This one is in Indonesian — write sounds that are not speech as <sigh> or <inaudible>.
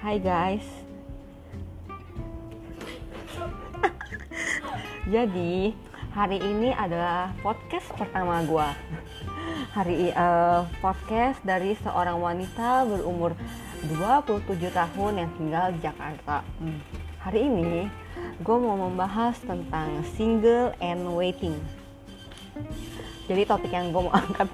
Hai guys. Jadi hari ini adalah podcast pertama gue. Hari uh, podcast dari seorang wanita berumur 27 tahun yang tinggal di Jakarta. Hmm. Hari ini gue mau membahas tentang single and waiting. Jadi topik yang gue mau <laughs> angkat